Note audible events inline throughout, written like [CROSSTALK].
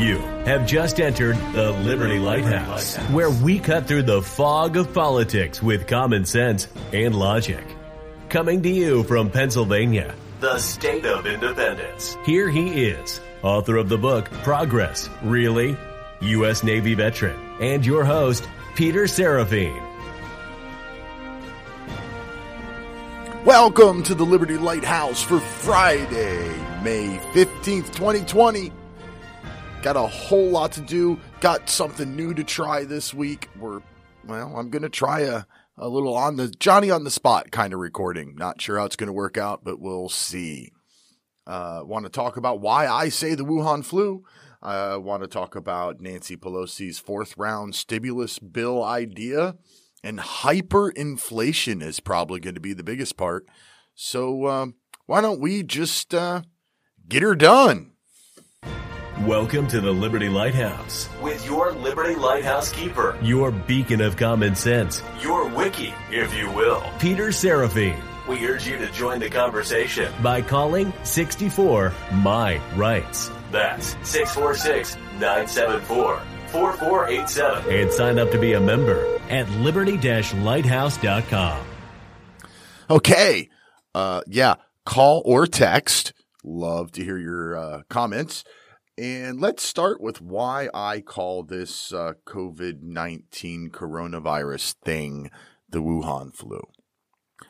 You have just entered the Liberty Lighthouse, where we cut through the fog of politics with common sense and logic. Coming to you from Pennsylvania, the state of independence. Here he is, author of the book Progress, Really? U.S. Navy veteran, and your host, Peter Seraphine. Welcome to the Liberty Lighthouse for Friday, May 15th, 2020. Got a whole lot to do. Got something new to try this week. We're, well, I'm going to try a, a little on the Johnny on the spot kind of recording. Not sure how it's going to work out, but we'll see. Uh, want to talk about why I say the Wuhan flu. I uh, want to talk about Nancy Pelosi's fourth round stimulus bill idea. And hyperinflation is probably going to be the biggest part. So um, why don't we just uh, get her done? Welcome to the Liberty Lighthouse with your Liberty Lighthouse keeper, your beacon of common sense, your wiki, if you will, Peter Seraphine. We urge you to join the conversation by calling 64 My Rights. That's 646 974 4487 and sign up to be a member at liberty lighthouse.com. Okay. Uh, yeah. Call or text. Love to hear your uh, comments. And let's start with why I call this uh, COVID 19 coronavirus thing the Wuhan flu.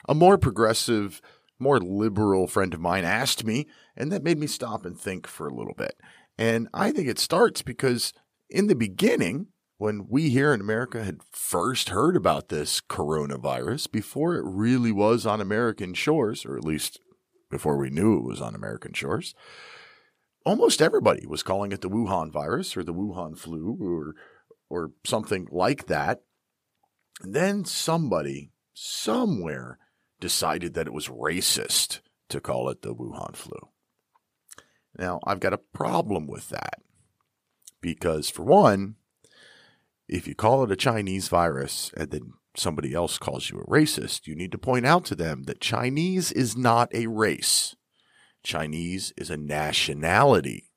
A more progressive, more liberal friend of mine asked me, and that made me stop and think for a little bit. And I think it starts because in the beginning, when we here in America had first heard about this coronavirus, before it really was on American shores, or at least before we knew it was on American shores, almost everybody was calling it the Wuhan virus or the Wuhan flu or or something like that. And then somebody somewhere decided that it was racist to call it the Wuhan flu. Now, I've got a problem with that because for one, if you call it a Chinese virus and then somebody else calls you a racist, you need to point out to them that Chinese is not a race. Chinese is a nationality.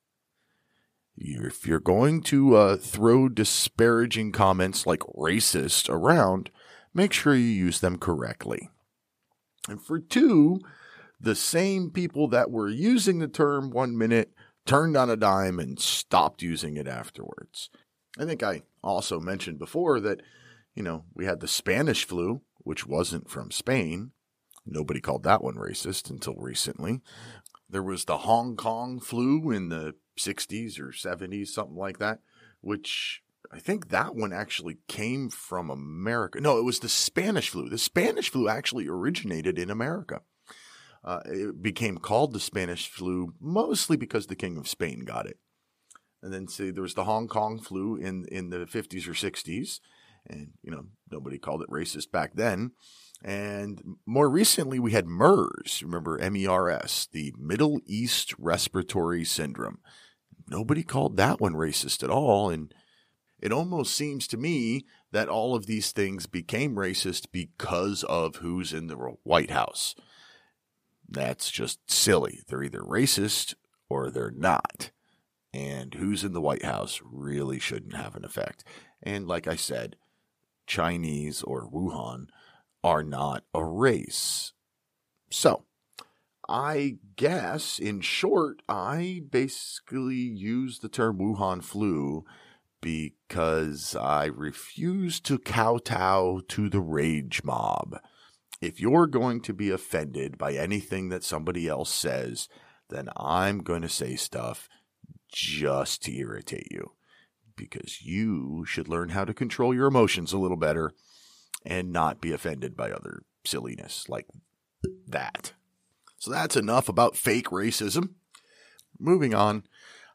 If you're going to uh, throw disparaging comments like racist around, make sure you use them correctly. And for two, the same people that were using the term one minute turned on a dime and stopped using it afterwards. I think I also mentioned before that, you know, we had the Spanish flu, which wasn't from Spain. Nobody called that one racist until recently. There was the Hong Kong flu in the 60s or 70s, something like that, which I think that one actually came from America. No, it was the Spanish flu. The Spanish flu actually originated in America. Uh, it became called the Spanish flu mostly because the King of Spain got it. And then see, there was the Hong Kong flu in in the 50s or 60s, and you know nobody called it racist back then. And more recently, we had MERS. Remember MERS, the Middle East Respiratory Syndrome. Nobody called that one racist at all, and it almost seems to me that all of these things became racist because of who's in the White House. That's just silly. They're either racist or they're not. And who's in the White House really shouldn't have an effect. And like I said, Chinese or Wuhan are not a race. So, I guess in short, I basically use the term Wuhan flu because I refuse to kowtow to the rage mob if you're going to be offended by anything that somebody else says, then I'm going to say stuff just to irritate you because you should learn how to control your emotions a little better and not be offended by other silliness like that. So that's enough about fake racism. Moving on,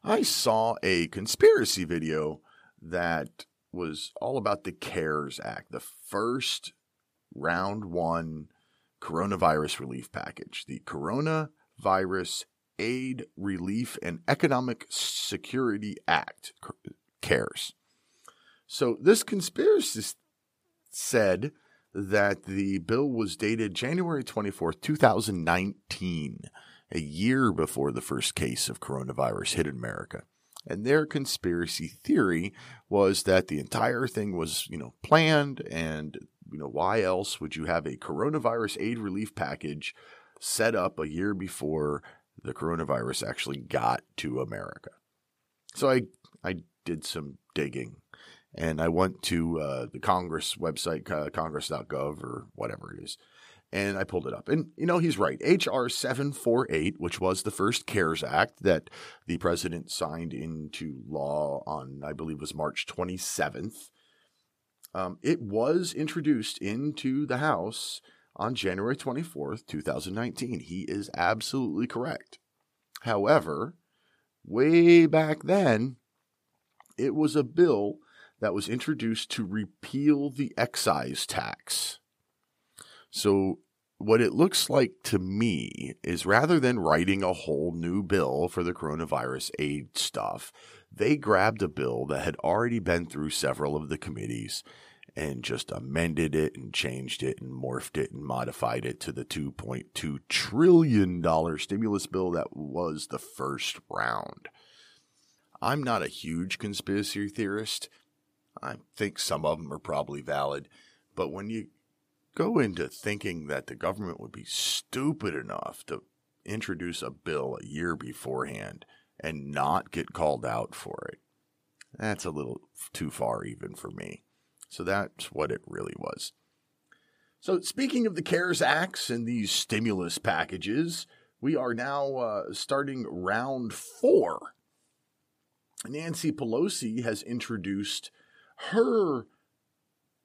I saw a conspiracy video that was all about the CARES Act, the first round one coronavirus relief package, the Coronavirus Aid, Relief, and Economic Security Act, CARES. So this conspiracy said that the bill was dated January 24th, 2019, a year before the first case of coronavirus hit America. And their conspiracy theory was that the entire thing was, you know, planned and you know, why else would you have a coronavirus aid relief package set up a year before the coronavirus actually got to America? So I I did some digging and I went to uh, the Congress website, uh, congress.gov or whatever it is, and I pulled it up. And, you know, he's right. H.R. 748, which was the first CARES Act that the president signed into law on, I believe, was March 27th. Um, it was introduced into the House on January 24th, 2019. He is absolutely correct. However, way back then, it was a bill that was introduced to repeal the excise tax. So, what it looks like to me is rather than writing a whole new bill for the coronavirus aid stuff, they grabbed a bill that had already been through several of the committees and just amended it and changed it and morphed it and modified it to the $2.2 trillion stimulus bill that was the first round. I'm not a huge conspiracy theorist. I think some of them are probably valid. But when you go into thinking that the government would be stupid enough to introduce a bill a year beforehand and not get called out for it, that's a little too far even for me. So that's what it really was. So, speaking of the CARES Acts and these stimulus packages, we are now uh, starting round four. Nancy Pelosi has introduced her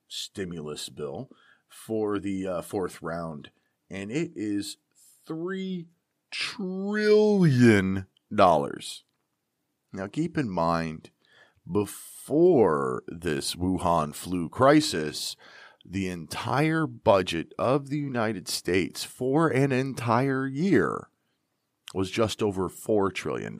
stimulus bill for the uh, fourth round, and it is three trillion dollars. Now, keep in mind, before this Wuhan flu crisis, the entire budget of the United States for an entire year was just over $4 trillion.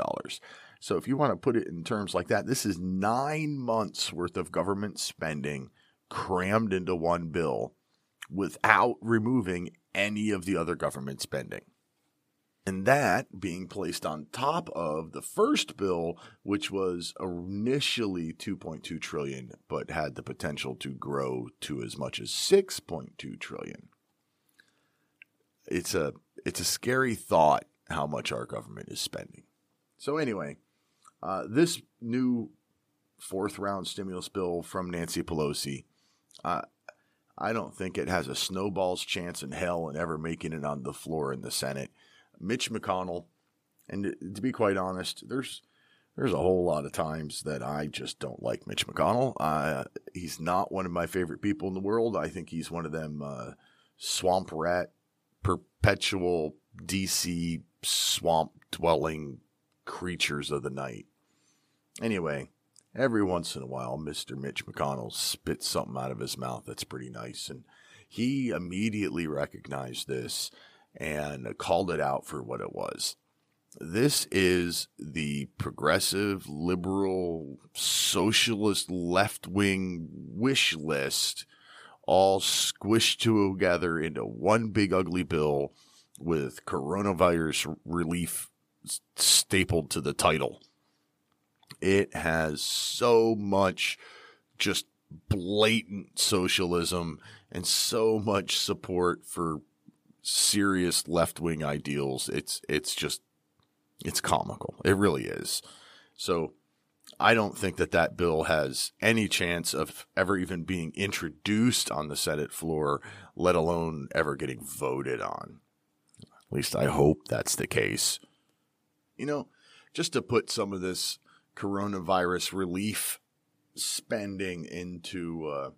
So if you want to put it in terms like that, this is nine months worth of government spending crammed into one bill without removing any of the other government spending. And that being placed on top of the first bill, which was initially 2.2 trillion, but had the potential to grow to as much as 6.2 trillion. It's a it's a scary thought how much our government is spending. So anyway, uh, this new fourth round stimulus bill from Nancy Pelosi, uh, I don't think it has a snowball's chance in hell in ever making it on the floor in the Senate. Mitch McConnell, and to be quite honest, there's there's a whole lot of times that I just don't like Mitch McConnell. Uh, he's not one of my favorite people in the world. I think he's one of them uh, swamp rat, perpetual DC swamp dwelling creatures of the night. Anyway, every once in a while, Mr. Mitch McConnell spits something out of his mouth that's pretty nice. And he immediately recognized this and called it out for what it was. This is the progressive, liberal, socialist, left wing wish list all squished together into one big ugly bill with coronavirus relief stapled to the title. It has so much just blatant socialism and so much support for serious left wing ideals. It's it's just it's comical. It really is. So I don't think that that bill has any chance of ever even being introduced on the Senate floor, let alone ever getting voted on. At least I hope that's the case. You know, just to put some of this coronavirus relief spending into uh,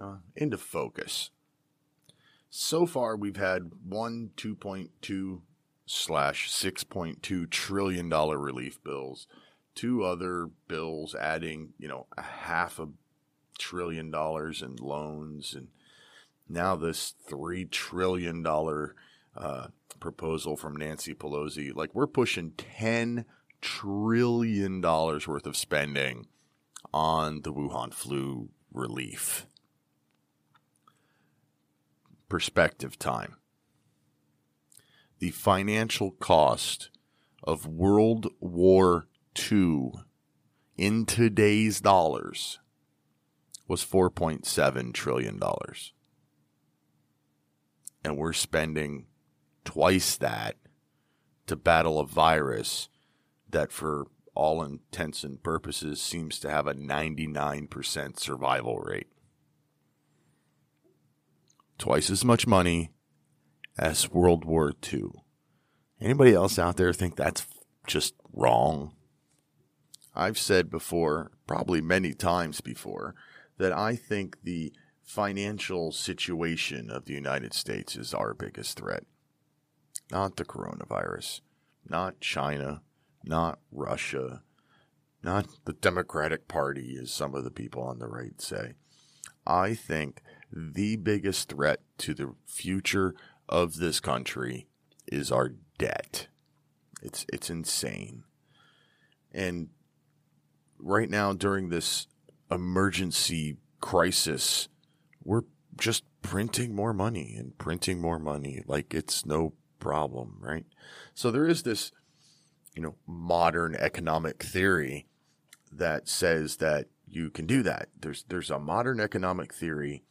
uh, into focus. So far, we've had one 2.2 slash 6.2 trillion dollar relief bills, two other bills adding, you know, a half a trillion dollars in loans, and now this three trillion dollar uh, proposal from Nancy Pelosi. Like we're pushing ten trillion dollars worth of spending on the Wuhan flu relief. Perspective time. The financial cost of World War II in today's dollars was $4.7 trillion. And we're spending twice that to battle a virus that, for all intents and purposes, seems to have a 99% survival rate. Twice as much money as World War II. Anybody else out there think that's just wrong? I've said before, probably many times before, that I think the financial situation of the United States is our biggest threat. Not the coronavirus, not China, not Russia, not the Democratic Party, as some of the people on the right say. I think the biggest threat to the future of this country is our debt. It's it's insane. And right now during this emergency crisis, we're just printing more money and printing more money like it's no problem, right? So there is this, you know, modern economic theory that says that you can do that. There's there's a modern economic theory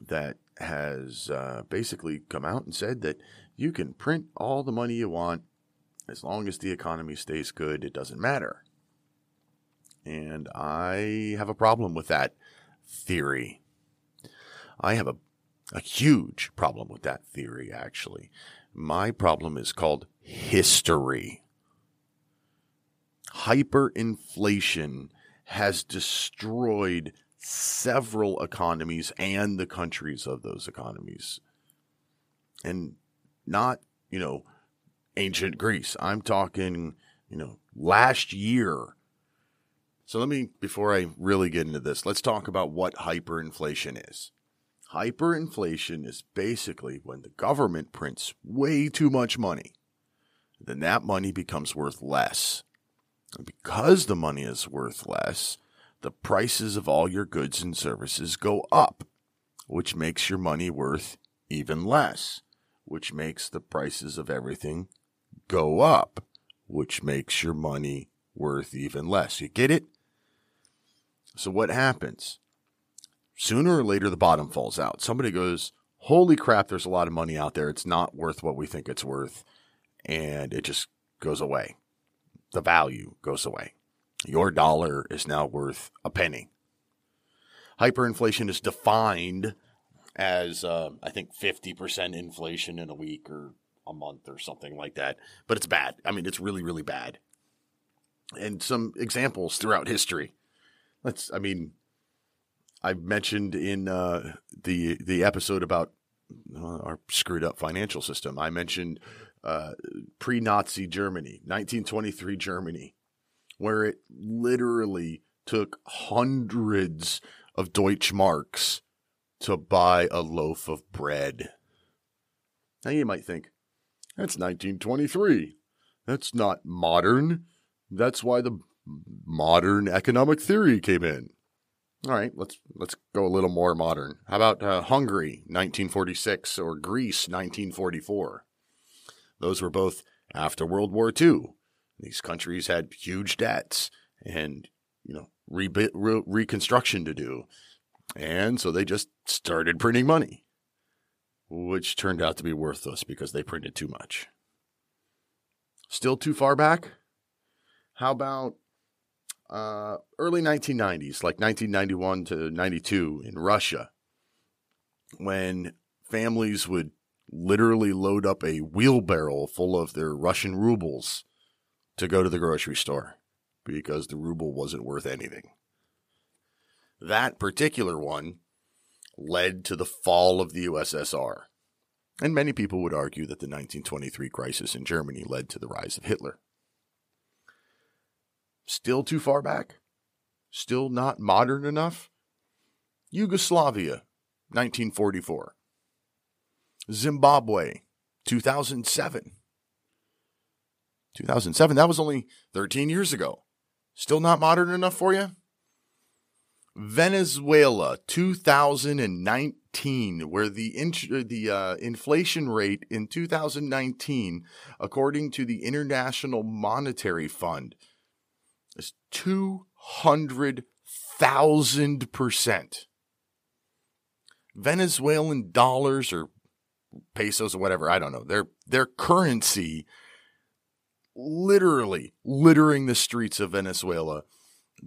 that has uh, basically come out and said that you can print all the money you want as long as the economy stays good. It doesn't matter. And I have a problem with that theory. I have a, a huge problem with that theory, actually. My problem is called history. Hyperinflation has destroyed several economies and the countries of those economies. And not, you know, ancient Greece. I'm talking, you know, last year so let me, before I really get into this, let's talk about what hyperinflation is. Hyperinflation is basically when the government prints way too much money, then that money becomes worth less. Because the money is worth less, the prices of all your goods and services go up, which makes your money worth even less, which makes the prices of everything go up, which makes your money worth even less. You get it? So what happens? Sooner or later, the bottom falls out. Somebody goes, Holy crap, there's a lot of money out there. It's not worth what we think it's worth. And it just goes away. The value goes away. Your dollar is now worth a penny. Hyperinflation is defined as, uh, I think, 50% inflation in a week or a month or something like that. But it's bad. I mean, it's really, really bad. And some examples throughout history let's. I mean, I mentioned in uh, the the episode about uh, our screwed up financial system. I mentioned uh, pre-Nazi Germany, 1923 Germany, where it literally took hundreds of Deutschmarks to buy a loaf of bread. Now you might think, that's 1923. That's not modern. That's why the modern economic theory came in. All right, let's let's go a little more modern. How about uh, Hungary, 1946, or Greece, 1944? Those were both after World War II. These countries had huge debts and you know re- re- reconstruction to do, and so they just started printing money, which turned out to be worthless because they printed too much. Still too far back? How about uh, early 1990s, like 1991 to 92 in Russia, when families would literally load up a wheelbarrow full of their Russian rubles to go to the grocery store because the ruble wasn't worth anything. That particular one led to the fall of the USSR. And many people would argue that the 1923 crisis in Germany led to the rise of Hitler. Still too far back? Still not modern enough? Yugoslavia, 1944. Zimbabwe, 2007. 2007, that was only 13 years ago. Still not modern enough for you? Venezuela, 2019, where the int- the uh, inflation rate in 2019, according to the International Monetary Fund, is 200,000%. Venezuelan dollars or pesos or whatever, I don't know. Their their currency literally littering the streets of Venezuela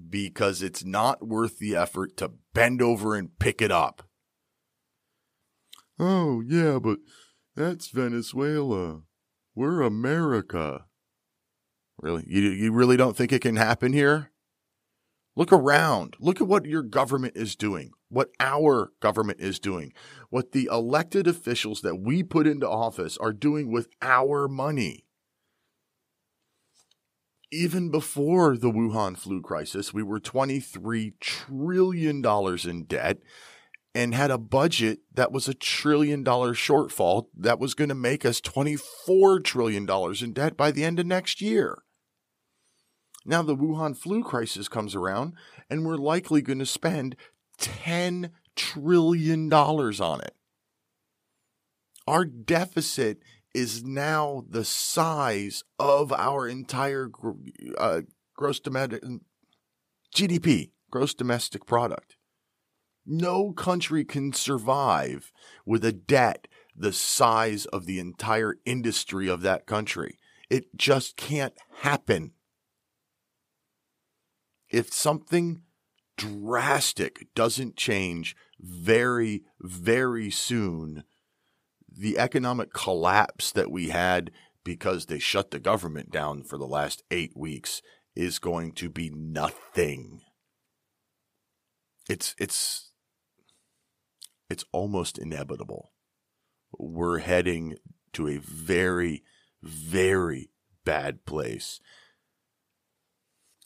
because it's not worth the effort to bend over and pick it up. Oh, yeah, but that's Venezuela. We're America. Really? You, you really don't think it can happen here? Look around. Look at what your government is doing, what our government is doing, what the elected officials that we put into office are doing with our money. Even before the Wuhan flu crisis, we were $23 trillion in debt and had a budget that was a trillion dollar shortfall that was going to make us $24 trillion in debt by the end of next year. Now the Wuhan flu crisis comes around, and we're likely going to spend $10 trillion on it. Our deficit is now the size of our entire uh, gross domestic GDP, gross domestic product. No country can survive with a debt the size of the entire industry of that country. It just can't happen if something drastic doesn't change very, very soon, the economic collapse that we had because they shut the government down for the last eight weeks is going to be nothing. It's it's it's almost inevitable. We're heading to a very, very bad place.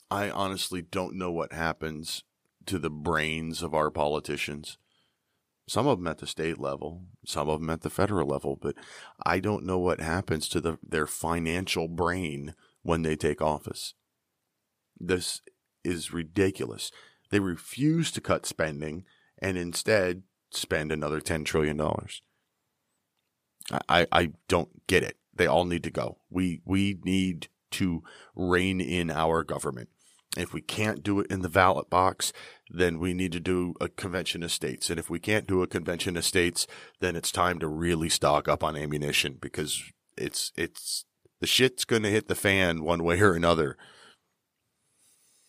I honestly don't know what happens to the brains of our politicians. Some of them at the state level, some of them at the federal level, but I don't know what happens to the, their financial brain when they take office. This is ridiculous. They refuse to cut spending and instead spend another $10 trillion. I, I don't get it. They all need to go. We, we need to rein in our government. If we can't do it in the ballot box, then we need to do a convention of states. And if we can't do a convention of states, then it's time to really stock up on ammunition because it's it's the shit's going to hit the fan one way or another.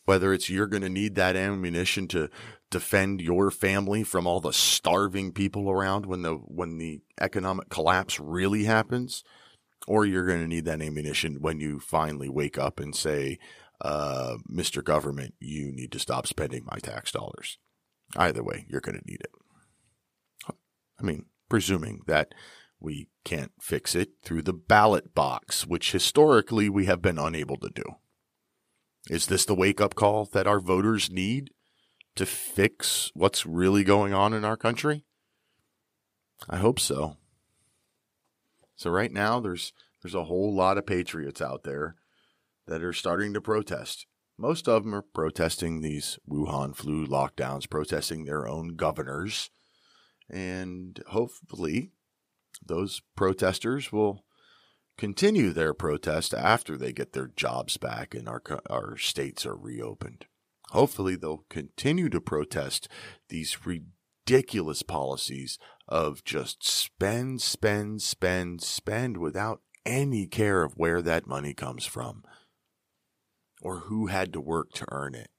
Whether it's you're going to need that ammunition to defend your family from all the starving people around when the when the economic collapse really happens, or you're going to need that ammunition when you finally wake up and say, uh, Mr. Government, you need to stop spending my tax dollars. Either way, you're going to need it. I mean, presuming that we can't fix it through the ballot box, which historically we have been unable to do. Is this the wake up call that our voters need to fix what's really going on in our country? I hope so. So right now there's there's a whole lot of patriots out there that are starting to protest. Most of them are protesting these Wuhan flu lockdowns, protesting their own governors. And hopefully, those protesters will continue their protest after they get their jobs back and our, our states are reopened. Hopefully, they'll continue to protest these ridiculous policies of just spend, spend, spend, spend without any care of where that money comes from or who had to work to earn it?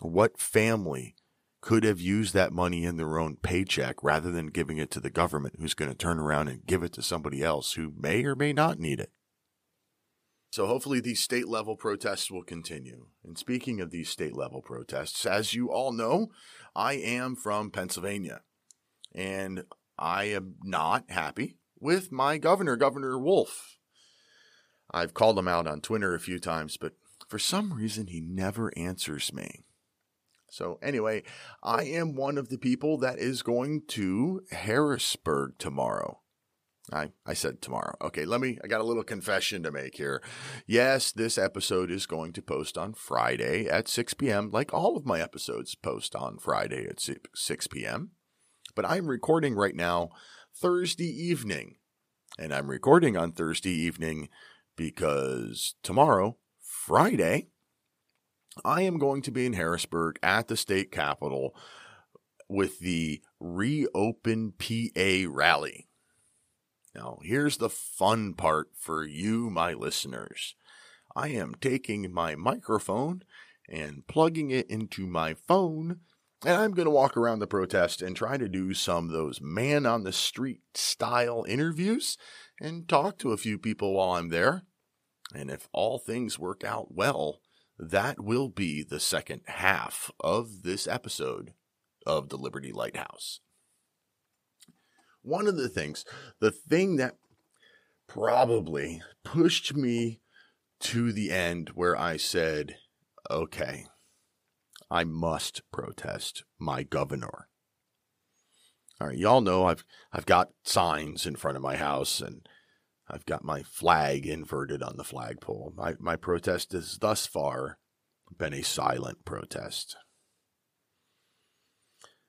What family could have used that money in their own paycheck rather than giving it to the government who's going to turn around and give it to somebody else who may or may not need it? So hopefully these state level protests will continue. And speaking of these state level protests, as you all know, I am from Pennsylvania and I am not happy with my governor, Governor Wolf. I've called him out on Twitter a few times, but for some reason, he never answers me. So, anyway, I am one of the people that is going to Harrisburg tomorrow. I, I said tomorrow. Okay, let me, I got a little confession to make here. Yes, this episode is going to post on Friday at 6 p.m., like all of my episodes post on Friday at 6 p.m. But I'm recording right now Thursday evening. And I'm recording on Thursday evening because tomorrow Friday, I am going to be in Harrisburg at the state capitol with the Reopen PA rally. Now, here's the fun part for you, my listeners. I am taking my microphone and plugging it into my phone, and I'm going to walk around the protest and try to do some of those man on the street style interviews and talk to a few people while I'm there. And if all things work out well, that will be the second half of this episode of the Liberty Lighthouse. One of the things, the thing that probably pushed me to the end where I said, okay, I must protest my governor. All right, y'all know I've I've got signs in front of my house and I've got my flag inverted on the flagpole. My my protest has thus far been a silent protest.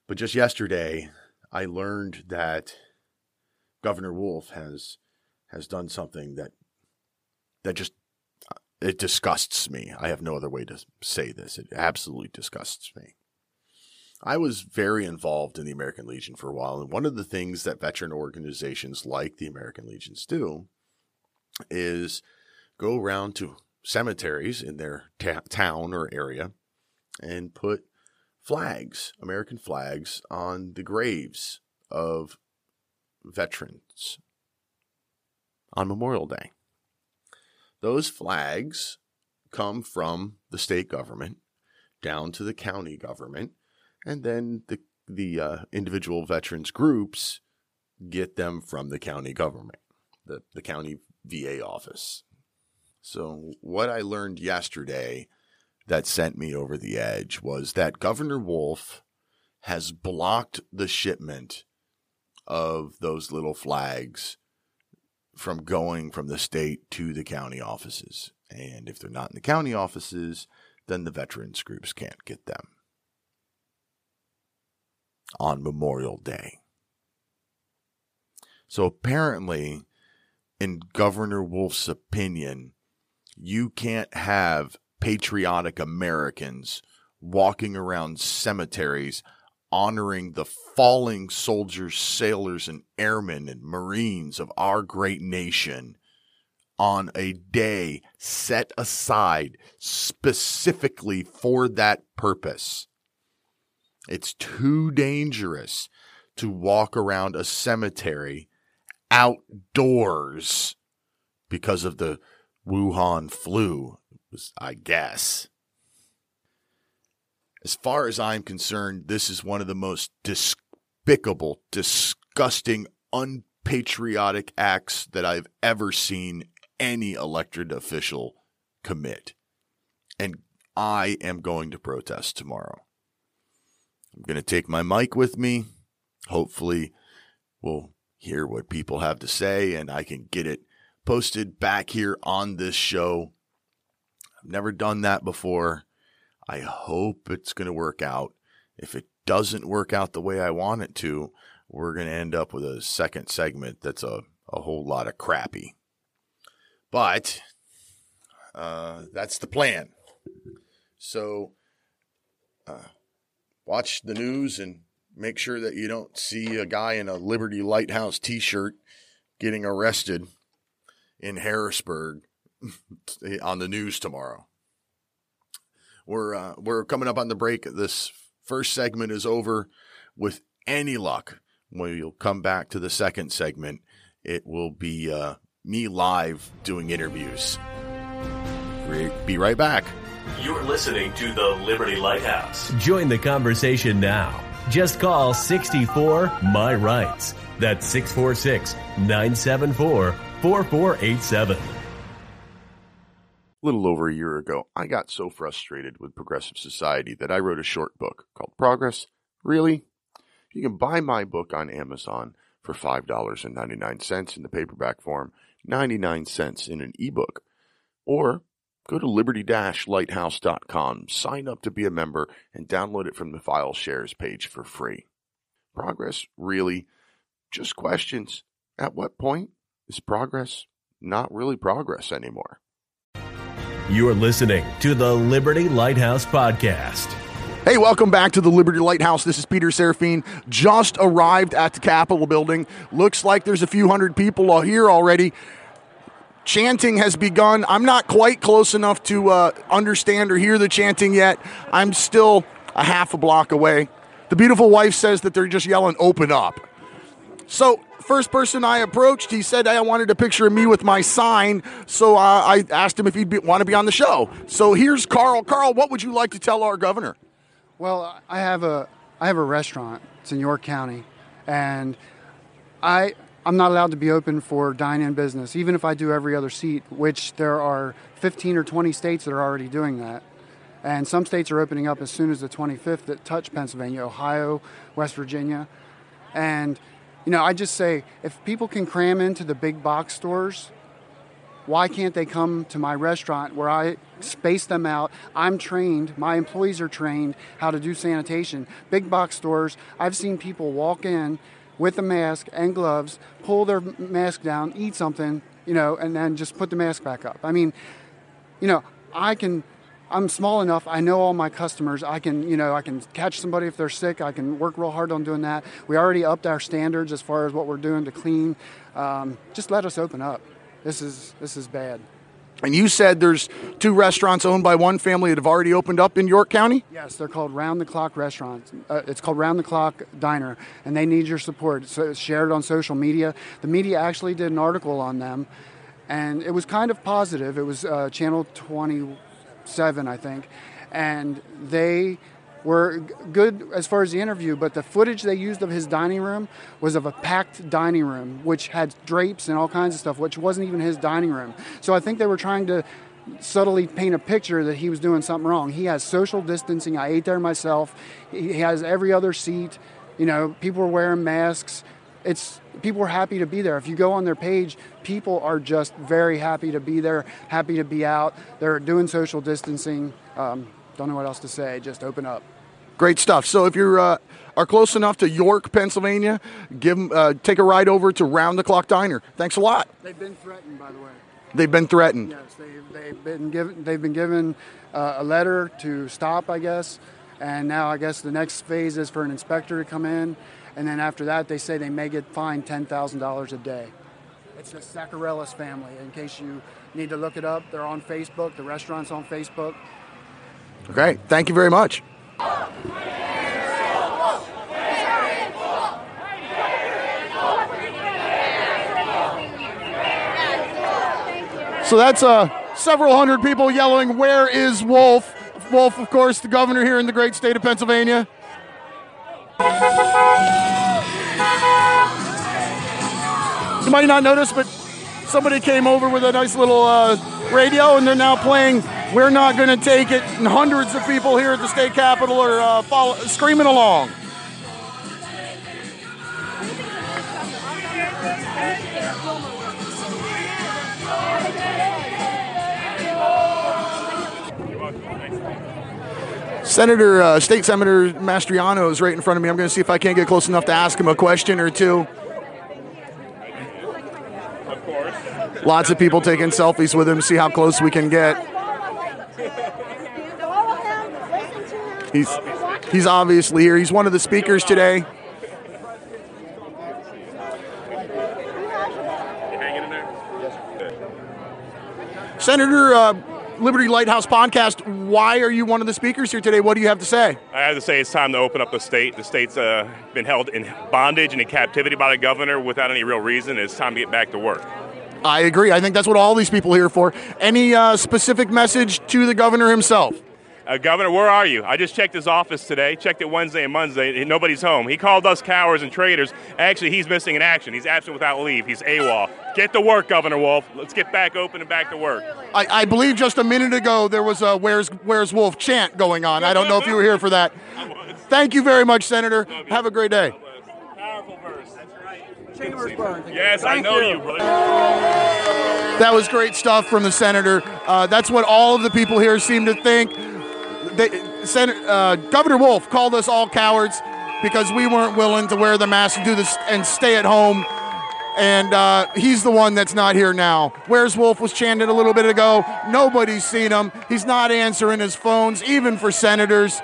But just yesterday, I learned that Governor Wolf has has done something that that just uh, it disgusts me. I have no other way to say this. It absolutely disgusts me. I was very involved in the American Legion for a while, and one of the things that veteran organizations like the American Legions do is go around to cemeteries in their town or area and put flags, American flags, on the graves of veterans on Memorial Day. Those flags come from the state government down to the county government, and then the the uh, individual veterans groups get them from the county government, the, the county VA office. So, what I learned yesterday that sent me over the edge was that Governor Wolf has blocked the shipment of those little flags from going from the state to the county offices. And if they're not in the county offices, then the veterans groups can't get them on Memorial Day. So apparently, in Governor Wolf's opinion, you can't have patriotic Americans walking around cemeteries honoring the falling soldiers, sailors, and airmen and Marines of our great nation on a day set aside specifically for that purpose. It's too dangerous to walk around a cemetery outdoors because of the Wuhan flu I guess. As far as I'm concerned, this is one of the most despicable, disgusting, unpatriotic acts that I've ever seen any elected official commit. And I am going to protest tomorrow. I'm going to take my mic with me. Hopefully, we'll hear what people have to say and I can get it posted back here on this show I've never done that before. I hope it's going to work out. If it doesn't work out the way I want it to, we're going to end up with a second segment that's a, a whole lot of crappy. But uh, that's the plan. So uh, watch the news and make sure that you don't see a guy in a Liberty Lighthouse t shirt getting arrested in Harrisburg [LAUGHS] on the news tomorrow. We're uh, we're coming up on the break. This first segment is over. With any luck, when we'll come back to the second segment. It will be uh, me live doing interviews. Be right back. You're listening to the Liberty Lighthouse. Join the conversation now. Just call 64 My Rights. That's 646 974 4487 A little over a year ago, I got so frustrated with progressive society that I wrote a short book called Progress. Really? You can buy my book on Amazon for $5.99 in the paperback form, 99 cents in an ebook. Or go to liberty-lighthouse.com, sign up to be a member, and download it from the file shares page for free. Progress? Really? Just questions. At what point is progress not really progress anymore? You're listening to the Liberty Lighthouse Podcast. Hey, welcome back to the Liberty Lighthouse. This is Peter Seraphine. Just arrived at the Capitol building. Looks like there's a few hundred people here already. Chanting has begun. I'm not quite close enough to uh, understand or hear the chanting yet. I'm still a half a block away. The beautiful wife says that they're just yelling, open up. So, first person I approached, he said I wanted a picture of me with my sign. So uh, I asked him if he'd want to be on the show. So here's Carl. Carl, what would you like to tell our governor? Well, I have a I have a restaurant. It's in York County, and I I'm not allowed to be open for dine-in business, even if I do every other seat. Which there are 15 or 20 states that are already doing that. And some states are opening up as soon as the 25th that touch Pennsylvania, Ohio, West Virginia. And, you know, I just say if people can cram into the big box stores, why can't they come to my restaurant where I space them out? I'm trained, my employees are trained how to do sanitation. Big box stores, I've seen people walk in with a mask and gloves, pull their mask down, eat something, you know, and then just put the mask back up. I mean, you know, I can I'm small enough. I know all my customers. I can, you know, I can catch somebody if they're sick. I can work real hard on doing that. We already upped our standards as far as what we're doing to clean. Um, just let us open up. This is this is bad. And you said there's two restaurants owned by one family that have already opened up in York County? Yes, they're called Round the Clock Restaurants. Uh, it's called Round the Clock Diner, and they need your support. So it's shared on social media. The media actually did an article on them, and it was kind of positive. It was uh, Channel 27, I think, and they were good as far as the interview, but the footage they used of his dining room was of a packed dining room, which had drapes and all kinds of stuff, which wasn't even his dining room. So I think they were trying to subtly paint a picture that he was doing something wrong. He has social distancing. I ate there myself. He has every other seat. You know, people are wearing masks. It's people are happy to be there. If you go on their page, people are just very happy to be there, happy to be out. They're doing social distancing. Um, don't know what else to say. Just open up. Great stuff. So if you uh, are close enough to York, Pennsylvania, give them, uh, take a ride over to Round the Clock Diner. Thanks a lot. They've been threatened, by the way. They've been threatened. Yes, they've, they've been given they've been given uh, a letter to stop, I guess, and now I guess the next phase is for an inspector to come in and then after that, they say they may get fined $10,000 a day. It's the Saccarellis family. In case you need to look it up, they're on Facebook. The restaurant's on Facebook. Okay, thank you very much. So that's uh, several hundred people yelling, Where is Wolf? Wolf, of course, the governor here in the great state of Pennsylvania. You might not notice, but somebody came over with a nice little uh, radio, and they're now playing "We're Not to Take It," and hundreds of people here at the state capitol are uh, follow, screaming along. Senator, uh, State Senator Mastriano is right in front of me. I'm going to see if I can't get close enough to ask him a question or two. Of course. Lots of people taking selfies with him. See how close we can get. He's he's obviously here. He's one of the speakers today. Senator, uh, Liberty Lighthouse podcast. Why are you one of the speakers here today? What do you have to say? I have to say it's time to open up the state. The state's uh, been held in bondage and in captivity by the governor without any real reason. It's time to get back to work. I agree. I think that's what all these people are here for. Any uh, specific message to the governor himself? Uh, Governor, where are you? I just checked his office today, checked it Wednesday and Monday. Nobody's home. He called us cowards and traitors. Actually, he's missing in action. He's absent without leave. He's AWOL. Get to work, Governor Wolf. Let's get back open and back to work. I, I believe just a minute ago there was a Where's, Where's Wolf chant going on. I don't know if you were here for that. [LAUGHS] Thank you very much, Senator. Have a great day. Powerful verse. That's right. Chambersburg. Yes, Thank I know you, you brother. That was great stuff from the senator. Uh, that's what all of the people here seem to think they, Senator, uh, Governor Wolf called us all cowards because we weren't willing to wear the mask and do this and stay at home. and uh, he's the one that's not here now. Where's Wolf was chanted a little bit ago. Nobody's seen him. He's not answering his phones, even for senators.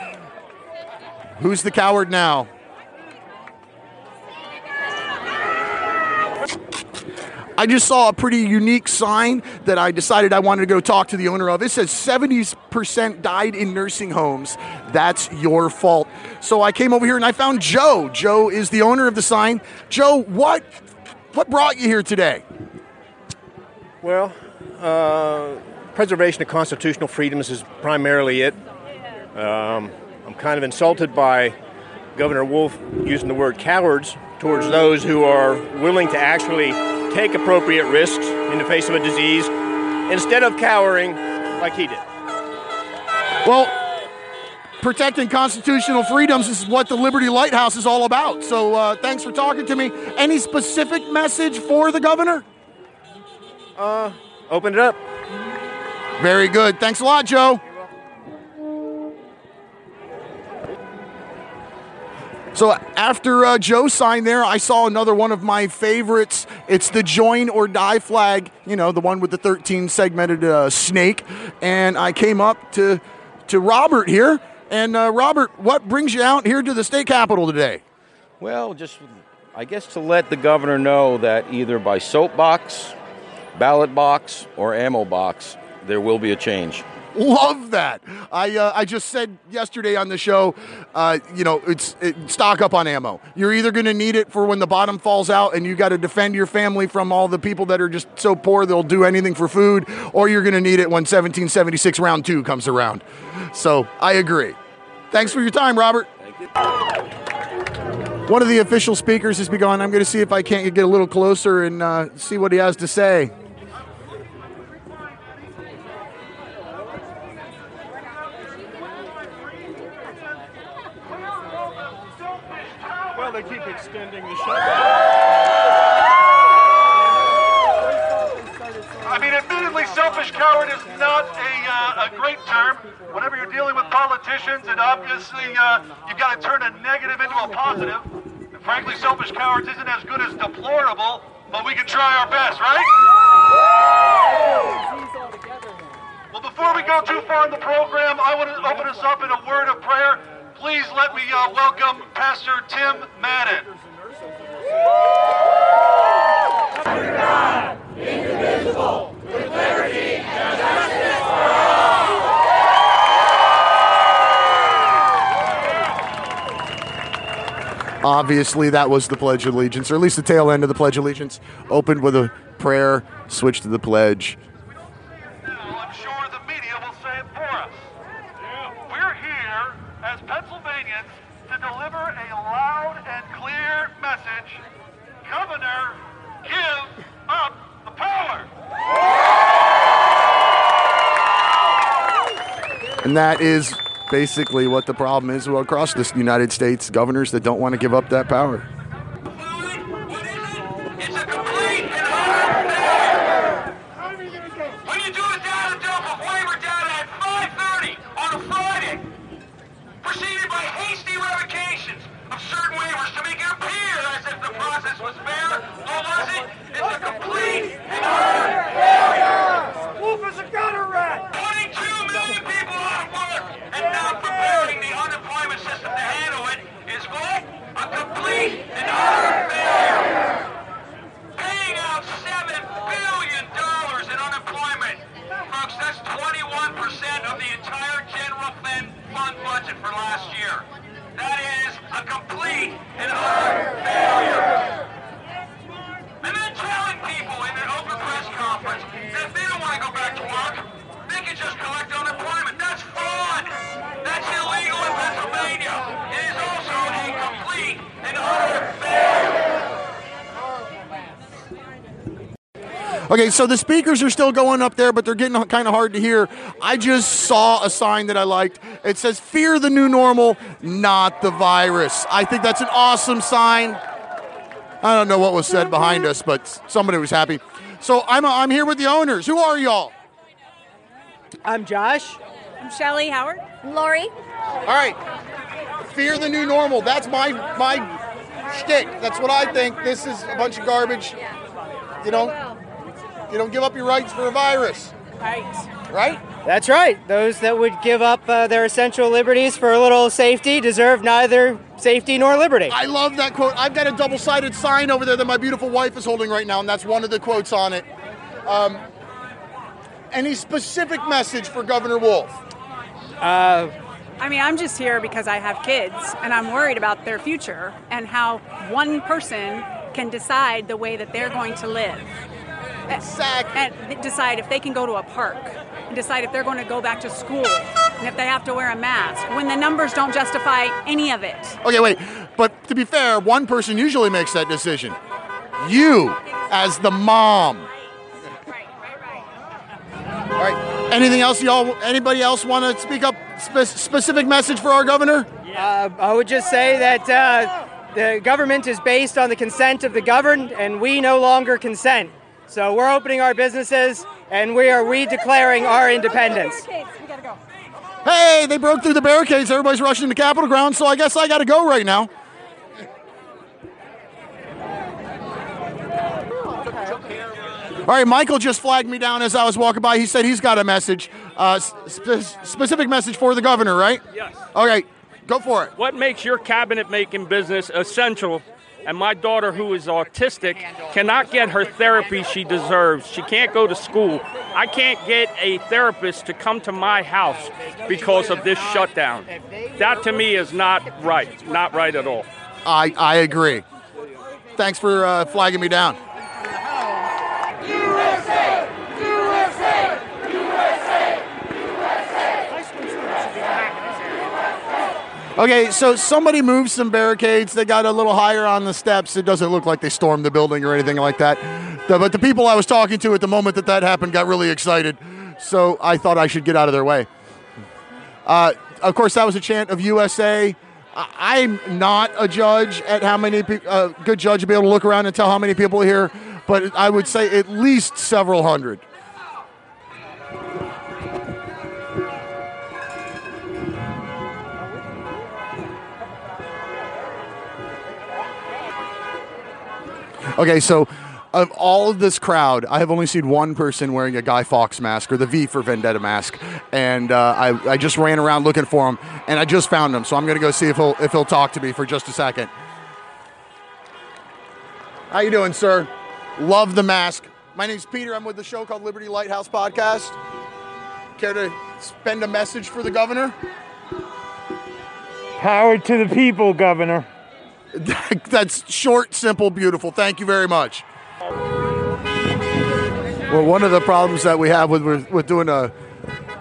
Who's the coward now? I just saw a pretty unique sign that I decided I wanted to go talk to the owner of. It says 70% died in nursing homes. That's your fault. So I came over here and I found Joe. Joe is the owner of the sign. Joe, what what brought you here today? Well, uh, preservation of constitutional freedoms is primarily it. Um, I'm kind of insulted by Governor Wolf using the word cowards towards those who are willing to actually take appropriate risks in the face of a disease instead of cowering like he did. Well, protecting constitutional freedoms is what the Liberty Lighthouse is all about. So uh, thanks for talking to me. Any specific message for the governor? Uh, open it up. Very good. Thanks a lot, Joe. So after uh, Joe signed there, I saw another one of my favorites. It's the join or die flag, you know, the one with the 13 segmented uh, snake. And I came up to to Robert here. And uh, Robert, what brings you out here to the state capitol today? Well, just I guess to let the governor know that either by soapbox, ballot box, or ammo box, there will be a change. Love that. I uh, I just said yesterday on the show, uh, you know, it's it, stock up on ammo. You're either going to need it for when the bottom falls out and you got to defend your family from all the people that are just so poor they'll do anything for food, or you're going to need it when 1776 round two comes around. So I agree. Thanks for your time, Robert. One of the official speakers has begun. I'm going to see if I can't get a little closer and uh, see what he has to say. They keep extending the. I mean, admittedly, selfish coward is not a, uh, a great term. Whenever you're dealing with politicians, and obviously uh, you've got to turn a negative into a positive. And frankly, selfish cowards isn't as good as deplorable, but we can try our best, right? Well, before we go too far in the program, I want to open us up in a word of prayer. Please let me uh, welcome Pastor Tim Madden. Obviously, that was the Pledge of Allegiance, or at least the tail end of the Pledge of Allegiance. Opened with a prayer, switched to the pledge. Governor, give up the power. And that is basically what the problem is across the United States governors that don't want to give up that power. Okay, so the speakers are still going up there, but they're getting kind of hard to hear. I just saw a sign that I liked. It says, Fear the new normal, not the virus. I think that's an awesome sign. I don't know what was said behind us, but somebody was happy. So I'm, I'm here with the owners. Who are y'all? I'm Josh. I'm Shelly Howard. Lori. All right. Fear the new normal. That's my my shtick. That's what I think. This is a bunch of garbage. You don't you don't give up your rights for a virus. Right. Right? That's right. Those that would give up uh, their essential liberties for a little safety deserve neither safety nor liberty. I love that quote. I've got a double-sided sign over there that my beautiful wife is holding right now, and that's one of the quotes on it. Um, any specific message for Governor Wolf? Uh, I mean, I'm just here because I have kids and I'm worried about their future and how one person can decide the way that they're going to live. Exactly. And decide if they can go to a park and decide if they're going to go back to school and if they have to wear a mask when the numbers don't justify any of it. Okay, wait. But to be fair, one person usually makes that decision. You, as the mom. All right. Anything else, y'all? Anybody else want to speak up? Spe- specific message for our governor? Uh, I would just say that uh, the government is based on the consent of the governed, and we no longer consent. So we're opening our businesses, and we are redeclaring our independence. Hey, they broke through the barricades. Everybody's rushing to Capitol grounds, so I guess I got to go right now. All right, Michael just flagged me down as I was walking by. He said he's got a message, uh, spe- specific message for the governor, right? Yes. Okay, go for it. What makes your cabinet making business essential? And my daughter, who is autistic, cannot get her therapy she deserves. She can't go to school. I can't get a therapist to come to my house because of this shutdown. That to me is not right. Not right at all. I, I agree. Thanks for uh, flagging me down. Okay, so somebody moved some barricades. They got a little higher on the steps. It doesn't look like they stormed the building or anything like that. But the people I was talking to at the moment that that happened got really excited. So I thought I should get out of their way. Uh, of course, that was a chant of USA. I'm not a judge at how many people, uh, good judge to be able to look around and tell how many people are here, but I would say at least several hundred. Okay, so of all of this crowd, I have only seen one person wearing a Guy Fawkes mask or the V for Vendetta mask, and uh, I, I just ran around looking for him, and I just found him. So I'm to go see if he'll if he'll talk to me for just a second. How you doing, sir? Love the mask. My name's Peter. I'm with the show called Liberty Lighthouse Podcast. Care to spend a message for the governor? Power to the people, Governor. [LAUGHS] That's short, simple, beautiful. Thank you very much. Well, one of the problems that we have with with doing a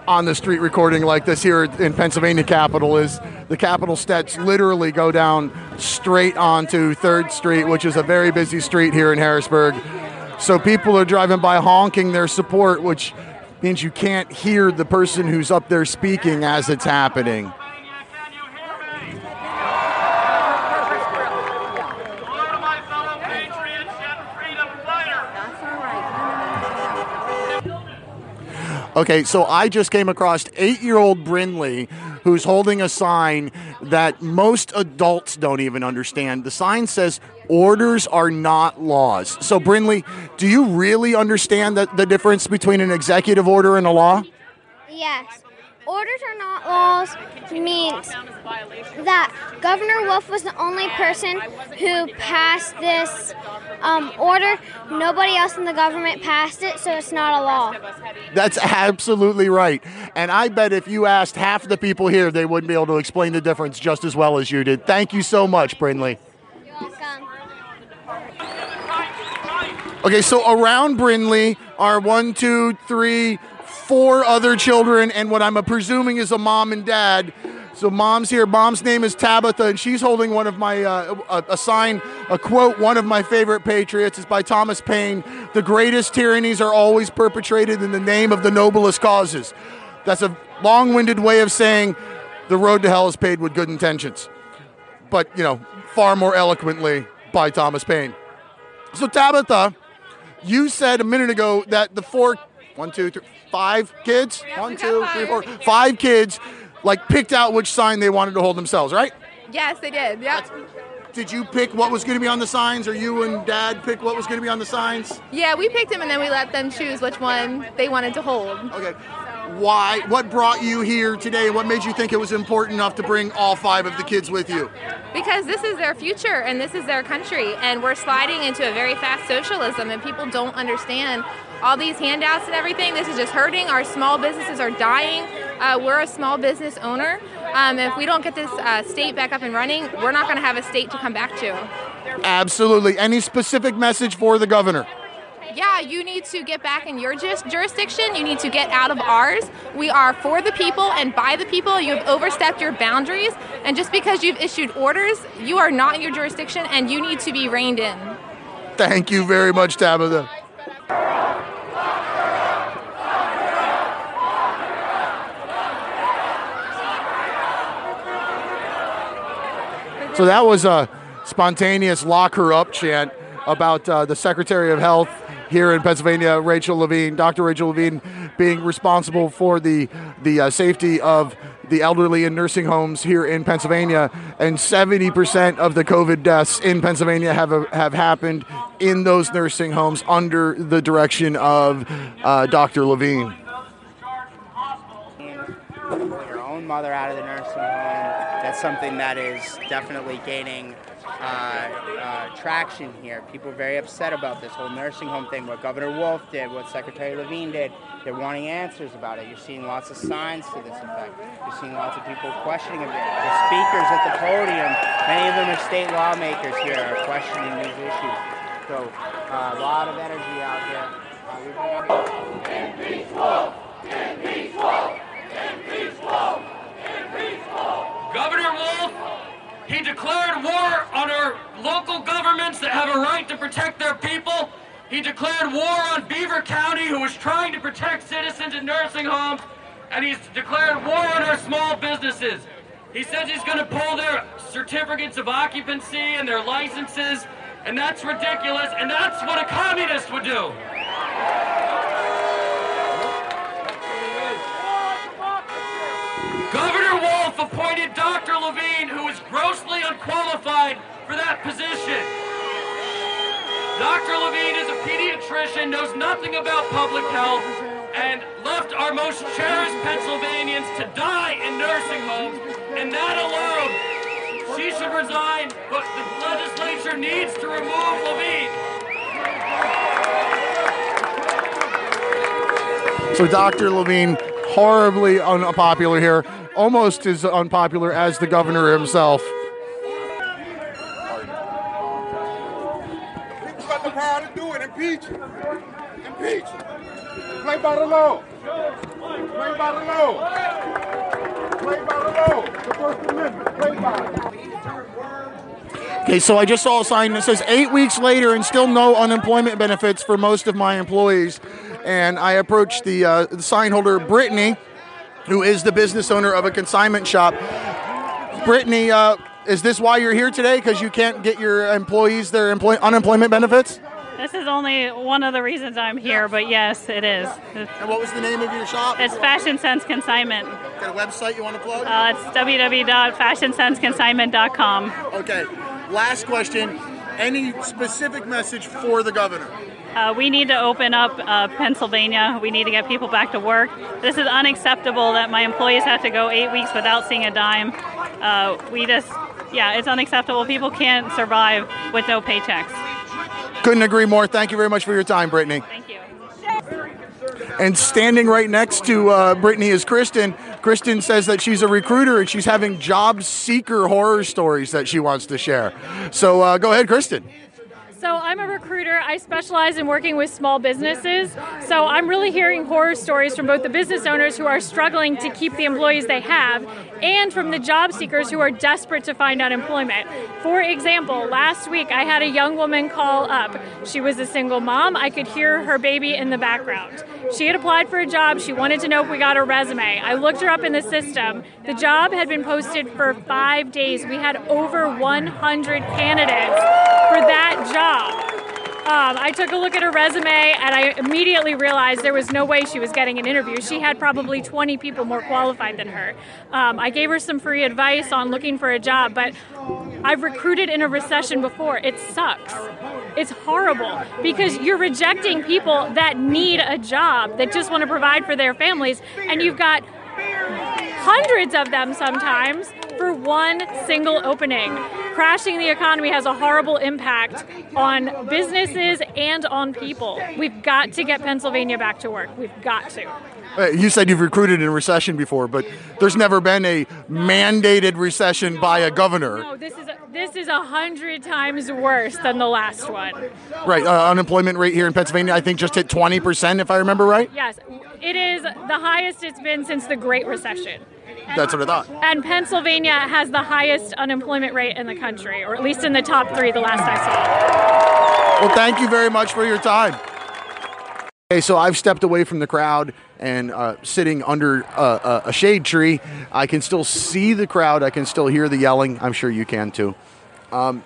on the street recording like this here in Pennsylvania Capitol is the Capitol steps literally go down straight onto Third Street, which is a very busy street here in Harrisburg. So people are driving by honking their support, which means you can't hear the person who's up there speaking as it's happening. Okay, so I just came across eight year old Brinley who's holding a sign that most adults don't even understand. The sign says, Orders are not laws. So, Brinley, do you really understand the, the difference between an executive order and a law? Yes. Orders are not laws means that Governor Wolf was the only person who passed this um, order. Nobody else in the government passed it, so it's not a law. That's absolutely right. And I bet if you asked half the people here, they wouldn't be able to explain the difference just as well as you did. Thank you so much, Brinley. You're welcome. Okay, so around Brinley are one, two, three, four other children, and what I'm presuming is a mom and dad. So mom's here. Mom's name is Tabitha, and she's holding one of my uh, a, a sign, a quote. One of my favorite patriots is by Thomas Paine. The greatest tyrannies are always perpetrated in the name of the noblest causes. That's a long-winded way of saying the road to hell is paved with good intentions, but you know, far more eloquently by Thomas Paine. So Tabitha, you said a minute ago that the four, one, two, three, five kids, one, two, three, four, five kids, like picked out which sign they wanted to hold themselves, right? Yes, they did. Yep. did you pick what was going to be on the signs, or you and Dad pick what was going to be on the signs? Yeah, we picked them and then we let them choose which one they wanted to hold. Okay. Why? What brought you here today? What made you think it was important enough to bring all five of the kids with you? Because this is their future and this is their country, and we're sliding into a very fast socialism, and people don't understand all these handouts and everything. This is just hurting. Our small businesses are dying. Uh, we're a small business owner. Um, if we don't get this uh, state back up and running, we're not going to have a state to come back to. Absolutely. Any specific message for the governor? Yeah, you need to get back in your jurisdiction. You need to get out of ours. We are for the people and by the people. You have overstepped your boundaries. And just because you've issued orders, you are not in your jurisdiction and you need to be reined in. Thank you very much, Tabitha. So that was a spontaneous lock her up chant about uh, the Secretary of Health here in Pennsylvania, Rachel Levine, Dr. Rachel Levine, being responsible for the the uh, safety of the elderly in nursing homes here in Pennsylvania, and 70% of the COVID deaths in Pennsylvania have have happened in those nursing homes under the direction of uh, Dr. Levine. your own mother out of the nursing home. That's something that is definitely gaining uh, uh, traction here. People are very upset about this whole nursing home thing, what Governor Wolf did, what Secretary Levine did. They're wanting answers about it. You're seeing lots of signs to this effect. You're seeing lots of people questioning it. The speakers at the podium, many of them are state lawmakers here, are questioning these issues. So uh, a lot of energy out here. Uh, we've been Governor Wolf, he declared war on our local governments that have a right to protect their people. He declared war on Beaver County, who was trying to protect citizens in nursing homes. And he's declared war on our small businesses. He says he's going to pull their certificates of occupancy and their licenses. And that's ridiculous. And that's what a communist would do. For that position. Dr. Levine is a pediatrician, knows nothing about public health, and left our most cherished Pennsylvanians to die in nursing homes. And that alone, she should resign, but the legislature needs to remove Levine. So Dr. Levine, horribly unpopular here, almost as unpopular as the governor himself. Play by the. Play by the. Play by the. The First Amendment. Play by. Okay, so I just saw a sign that says eight weeks later and still no unemployment benefits for most of my employees. And I approached the, uh, the sign holder, Brittany, who is the business owner of a consignment shop. Brittany, uh, is this why you're here today? Because you can't get your employees their employ- unemployment benefits? This is only one of the reasons I'm here, but yes, it is. And what was the name of your shop? It's Fashion Sense Consignment. Got a website you want to plug? Uh, it's www.fashionsenseconsignment.com. Okay. Last question. Any specific message for the governor? Uh, we need to open up uh, Pennsylvania. We need to get people back to work. This is unacceptable that my employees have to go eight weeks without seeing a dime. Uh, we just, yeah, it's unacceptable. People can't survive with no paychecks. Couldn't agree more. Thank you very much for your time, Brittany. Thank you. And standing right next to uh, Brittany is Kristen. Kristen says that she's a recruiter and she's having job seeker horror stories that she wants to share. So uh, go ahead, Kristen. So I'm a recruiter. I specialize in working with small businesses. So I'm really hearing horror stories from both the business owners who are struggling to keep the employees they have and from the job seekers who are desperate to find unemployment. For example, last week I had a young woman call up. She was a single mom. I could hear her baby in the background. She had applied for a job. She wanted to know if we got her resume. I looked her up in the system. The job had been posted for five days. We had over 100 candidates for that job. Um, I took a look at her resume and I immediately realized there was no way she was getting an interview. She had probably 20 people more qualified than her. Um, I gave her some free advice on looking for a job, but I've recruited in a recession before. It sucks. It's horrible because you're rejecting people that need a job, that just want to provide for their families, and you've got hundreds of them sometimes for one single opening. Crashing the economy has a horrible impact on businesses and on people. We've got to get Pennsylvania back to work. We've got to. Uh, You said you've recruited in recession before, but there's never been a mandated recession by a governor. No, this is a, this is a hundred times worse than the last one. Right. Uh, unemployment rate here in Pennsylvania, I think, just hit 20%, if I remember right. Yes, it is the highest it's been since the Great Recession. That's what I thought. And Pennsylvania has the highest unemployment rate in the country, or at least in the top three the last I saw. Well, thank you very much for your time. Okay, so I've stepped away from the crowd and uh, sitting under uh, a shade tree. I can still see the crowd. I can still hear the yelling. I'm sure you can too. Um,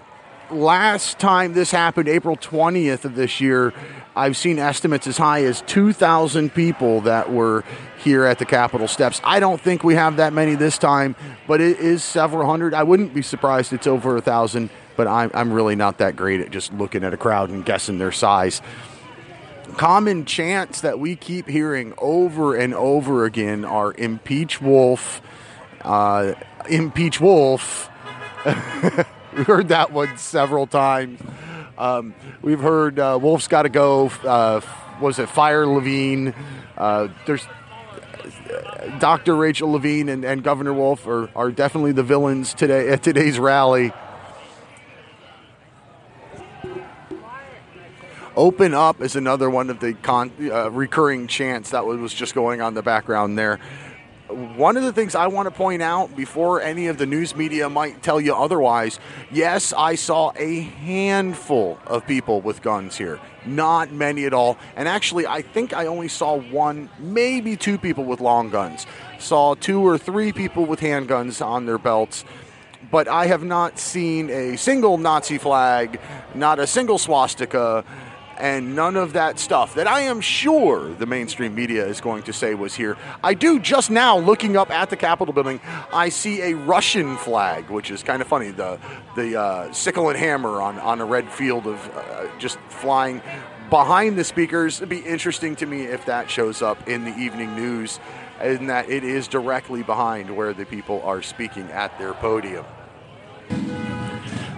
last time this happened, April 20th of this year, I've seen estimates as high as 2,000 people that were here at the Capitol steps. I don't think we have that many this time, but it is several hundred. I wouldn't be surprised it's over a thousand, but I'm, I'm really not that great at just looking at a crowd and guessing their size common chants that we keep hearing over and over again are impeach Wolf, uh, impeach Wolf. [LAUGHS] we've heard that one several times. Um, we've heard uh, Wolf's got to go. Uh, was it Fire Levine? Uh, there's Dr. Rachel Levine and, and Governor Wolf are, are definitely the villains today at today's rally. Open up is another one of the con- uh, recurring chants that was just going on in the background there. One of the things I want to point out before any of the news media might tell you otherwise yes, I saw a handful of people with guns here. Not many at all. And actually, I think I only saw one, maybe two people with long guns. Saw two or three people with handguns on their belts but I have not seen a single Nazi flag, not a single swastika, and none of that stuff that I am sure the mainstream media is going to say was here. I do just now looking up at the Capitol building, I see a Russian flag, which is kind of funny. The the uh, sickle and hammer on on a red field of uh, just flying behind the speakers. It'd be interesting to me if that shows up in the evening news, in that it is directly behind where the people are speaking at their podium.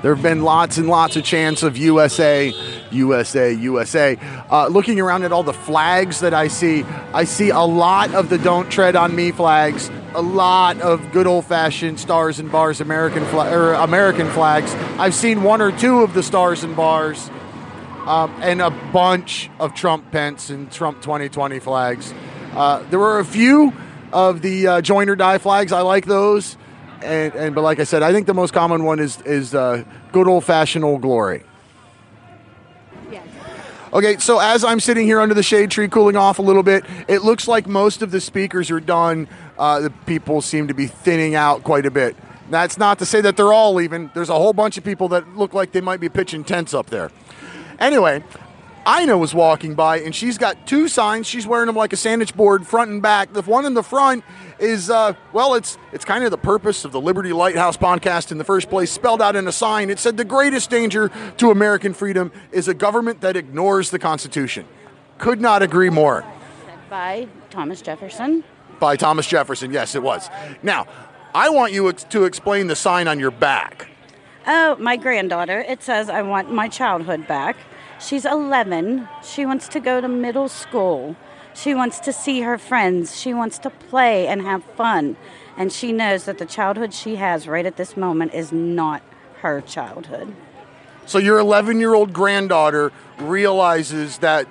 There have been lots and lots of chants of USA, USA, USA. Uh, looking around at all the flags that I see, I see a lot of the "Don't Tread on Me" flags, a lot of good old-fashioned stars and bars American or American flags. I've seen one or two of the stars and bars, um, and a bunch of Trump Pence and Trump 2020 flags. Uh, there were a few of the uh, join or die flags. I like those and, and but like I said, I think the most common one is is uh, good old fashioned old glory. Okay, so as I'm sitting here under the shade tree, cooling off a little bit, it looks like most of the speakers are done. Uh, the people seem to be thinning out quite a bit. That's not to say that they're all leaving. There's a whole bunch of people that look like they might be pitching tents up there. Anyway, Ina was walking by and she's got two signs. She's wearing them like a sandwich board, front and back. The one in the front is uh, well, it's it's kind of the purpose of the Liberty Lighthouse podcast in the first place, spelled out in a sign. It said the greatest danger to American freedom is a government that ignores the Constitution. Could not agree more. by Thomas Jefferson. By Thomas Jefferson, yes, it was. Now, I want you to explain the sign on your back. Oh, my granddaughter. It says, I want my childhood back. She's 11. She wants to go to middle school. She wants to see her friends. She wants to play and have fun. And she knows that the childhood she has right at this moment is not her childhood. So your 11 year old granddaughter realizes that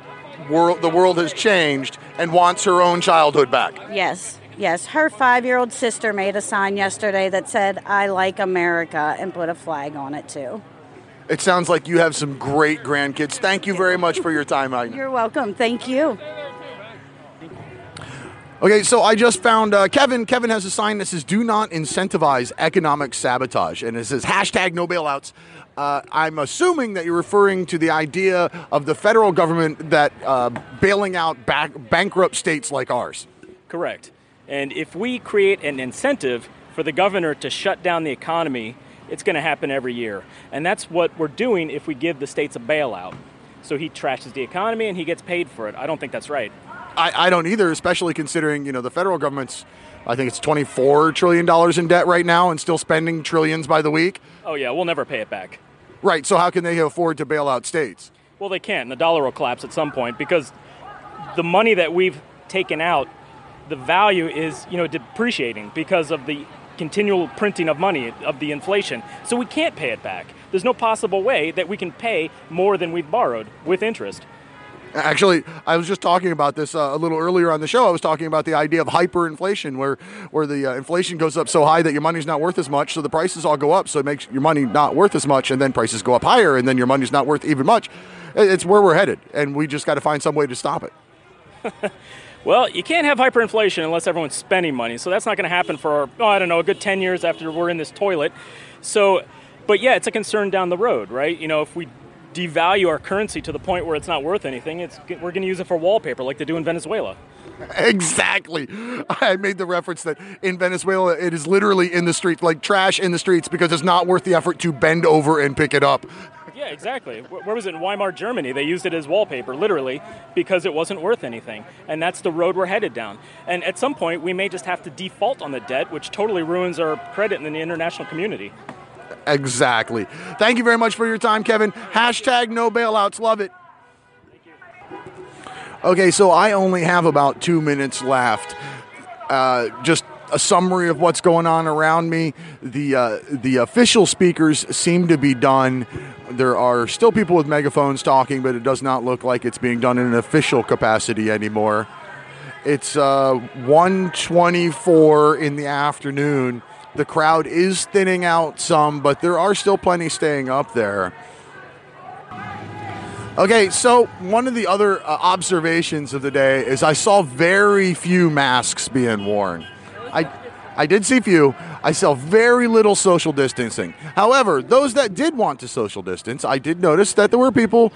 world, the world has changed and wants her own childhood back. Yes, yes. Her five year old sister made a sign yesterday that said, I like America, and put a flag on it too. It sounds like you have some great grandkids. Thank you very much for your time, Ina. You're welcome. Thank you. Okay, so I just found uh, Kevin. Kevin has a sign that says "Do not incentivize economic sabotage," and it says hashtag No bailouts. Uh, I'm assuming that you're referring to the idea of the federal government that uh, bailing out back, bankrupt states like ours. Correct. And if we create an incentive for the governor to shut down the economy, it's going to happen every year. And that's what we're doing if we give the states a bailout. So he trashes the economy and he gets paid for it. I don't think that's right. I, I don't either, especially considering you know the federal government's. I think it's twenty-four trillion dollars in debt right now, and still spending trillions by the week. Oh yeah, we'll never pay it back. Right. So how can they afford to bail out states? Well, they can't. The dollar will collapse at some point because the money that we've taken out, the value is you know depreciating because of the continual printing of money of the inflation. So we can't pay it back. There's no possible way that we can pay more than we've borrowed with interest. Actually, I was just talking about this uh, a little earlier on the show. I was talking about the idea of hyperinflation, where where the uh, inflation goes up so high that your money's not worth as much, so the prices all go up, so it makes your money not worth as much, and then prices go up higher, and then your money's not worth even much. It's where we're headed, and we just got to find some way to stop it. [LAUGHS] well, you can't have hyperinflation unless everyone's spending money, so that's not going to happen for oh, I don't know a good ten years after we're in this toilet. So, but yeah, it's a concern down the road, right? You know, if we devalue our currency to the point where it's not worth anything, it's, we're going to use it for wallpaper like they do in Venezuela. [LAUGHS] Exactly. I made the reference that in Venezuela it is literally in the street, like trash in the streets, because it's not worth the effort to bend over and pick it up. Yeah, exactly. Where was it in Weimar, Germany? They used it as wallpaper, literally, because it wasn't worth anything. And that's the road we're headed down. And at some point, we may just have to default on the debt, which totally ruins our credit in the international community. Exactly. Thank you very much for your time, Kevin. Hashtag no bailouts. Love it. Okay, so I only have about two minutes left. Uh, just a summary of what's going on around me. The uh, the official speakers seem to be done. There are still people with megaphones talking, but it does not look like it's being done in an official capacity anymore. It's uh, 1:24 in the afternoon the crowd is thinning out some, but there are still plenty staying up there. Okay, so one of the other uh, observations of the day is I saw very few masks being worn. I I did see few. I saw very little social distancing. However, those that did want to social distance, I did notice that there were people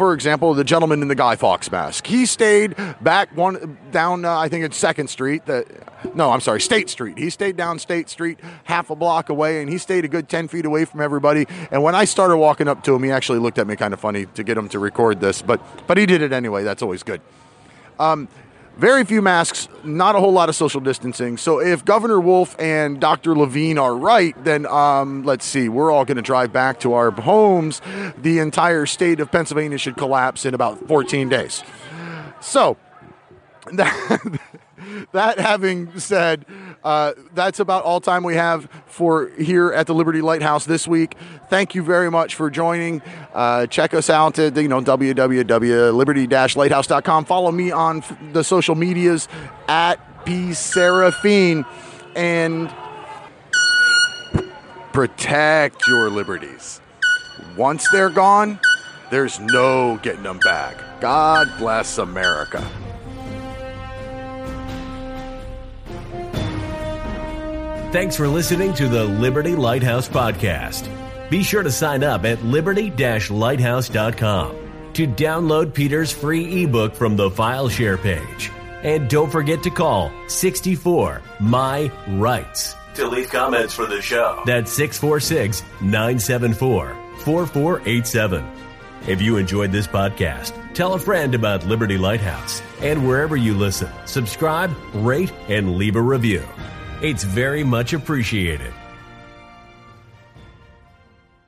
for example, the gentleman in the Guy Fawkes mask. He stayed back one down, uh, I think it's Second Street. That no, I'm sorry, State Street. He stayed down State Street, half a block away, and he stayed a good ten feet away from everybody. And when I started walking up to him, he actually looked at me kind of funny to get him to record this, but but he did it anyway. That's always good. Um, very few masks, not a whole lot of social distancing. So if Governor Wolf and Dr. Levine are right, then um, let's see, we're all going to drive back to our homes. The entire state of Pennsylvania should collapse in about 14 days. So [LAUGHS] that, that having said, uh, that's about all time we have for here at the Liberty Lighthouse this week. Thank you very much for joining. Uh, check us out at you know www.liberty-lighthouse.com. Follow me on the social medias at p seraphine and protect your liberties. Once they're gone, there's no getting them back. God bless America. Thanks for listening to the Liberty Lighthouse Podcast. Be sure to sign up at liberty lighthouse.com to download Peter's free ebook from the file share page. And don't forget to call 64 My Rights to leave comments for the show. That's 646 974 4487. If you enjoyed this podcast, tell a friend about Liberty Lighthouse. And wherever you listen, subscribe, rate, and leave a review. It's very much appreciated.